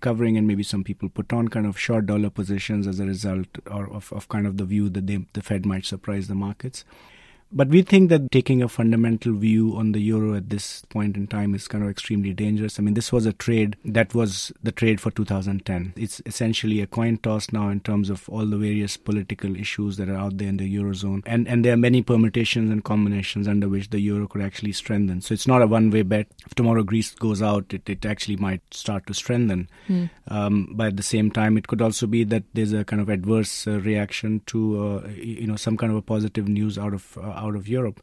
Covering and maybe some people put on kind of short dollar positions as a result or of, of kind of the view that they, the Fed might surprise the markets. But we think that taking a fundamental view on the euro at this point in time is kind of extremely dangerous. I mean, this was a trade that was the trade for 2010. It's essentially a coin toss now in terms of all the various political issues that are out there in the eurozone. And, and there are many permutations and combinations under which the euro could actually strengthen. So it's not a one way bet. If tomorrow Greece goes out, it, it actually might start to strengthen. Mm. Um, but at the same time, it could also be that there's a kind of adverse uh, reaction to, uh, you know, some kind of a positive news out of uh, out of Europe.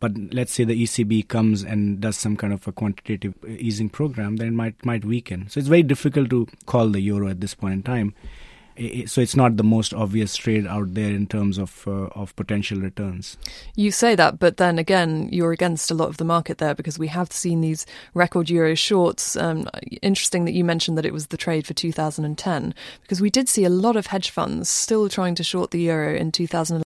But let's say the ECB comes and does some kind of a quantitative easing program, then it might might weaken. So it's very difficult to call the euro at this point in time. So it's not the most obvious trade out there in terms of uh, of potential returns. You say that, but then again, you're against a lot of the market there because we have seen these record euro shorts. Um, interesting that you mentioned that it was the trade for 2010 because we did see a lot of hedge funds still trying to short the euro in 2011.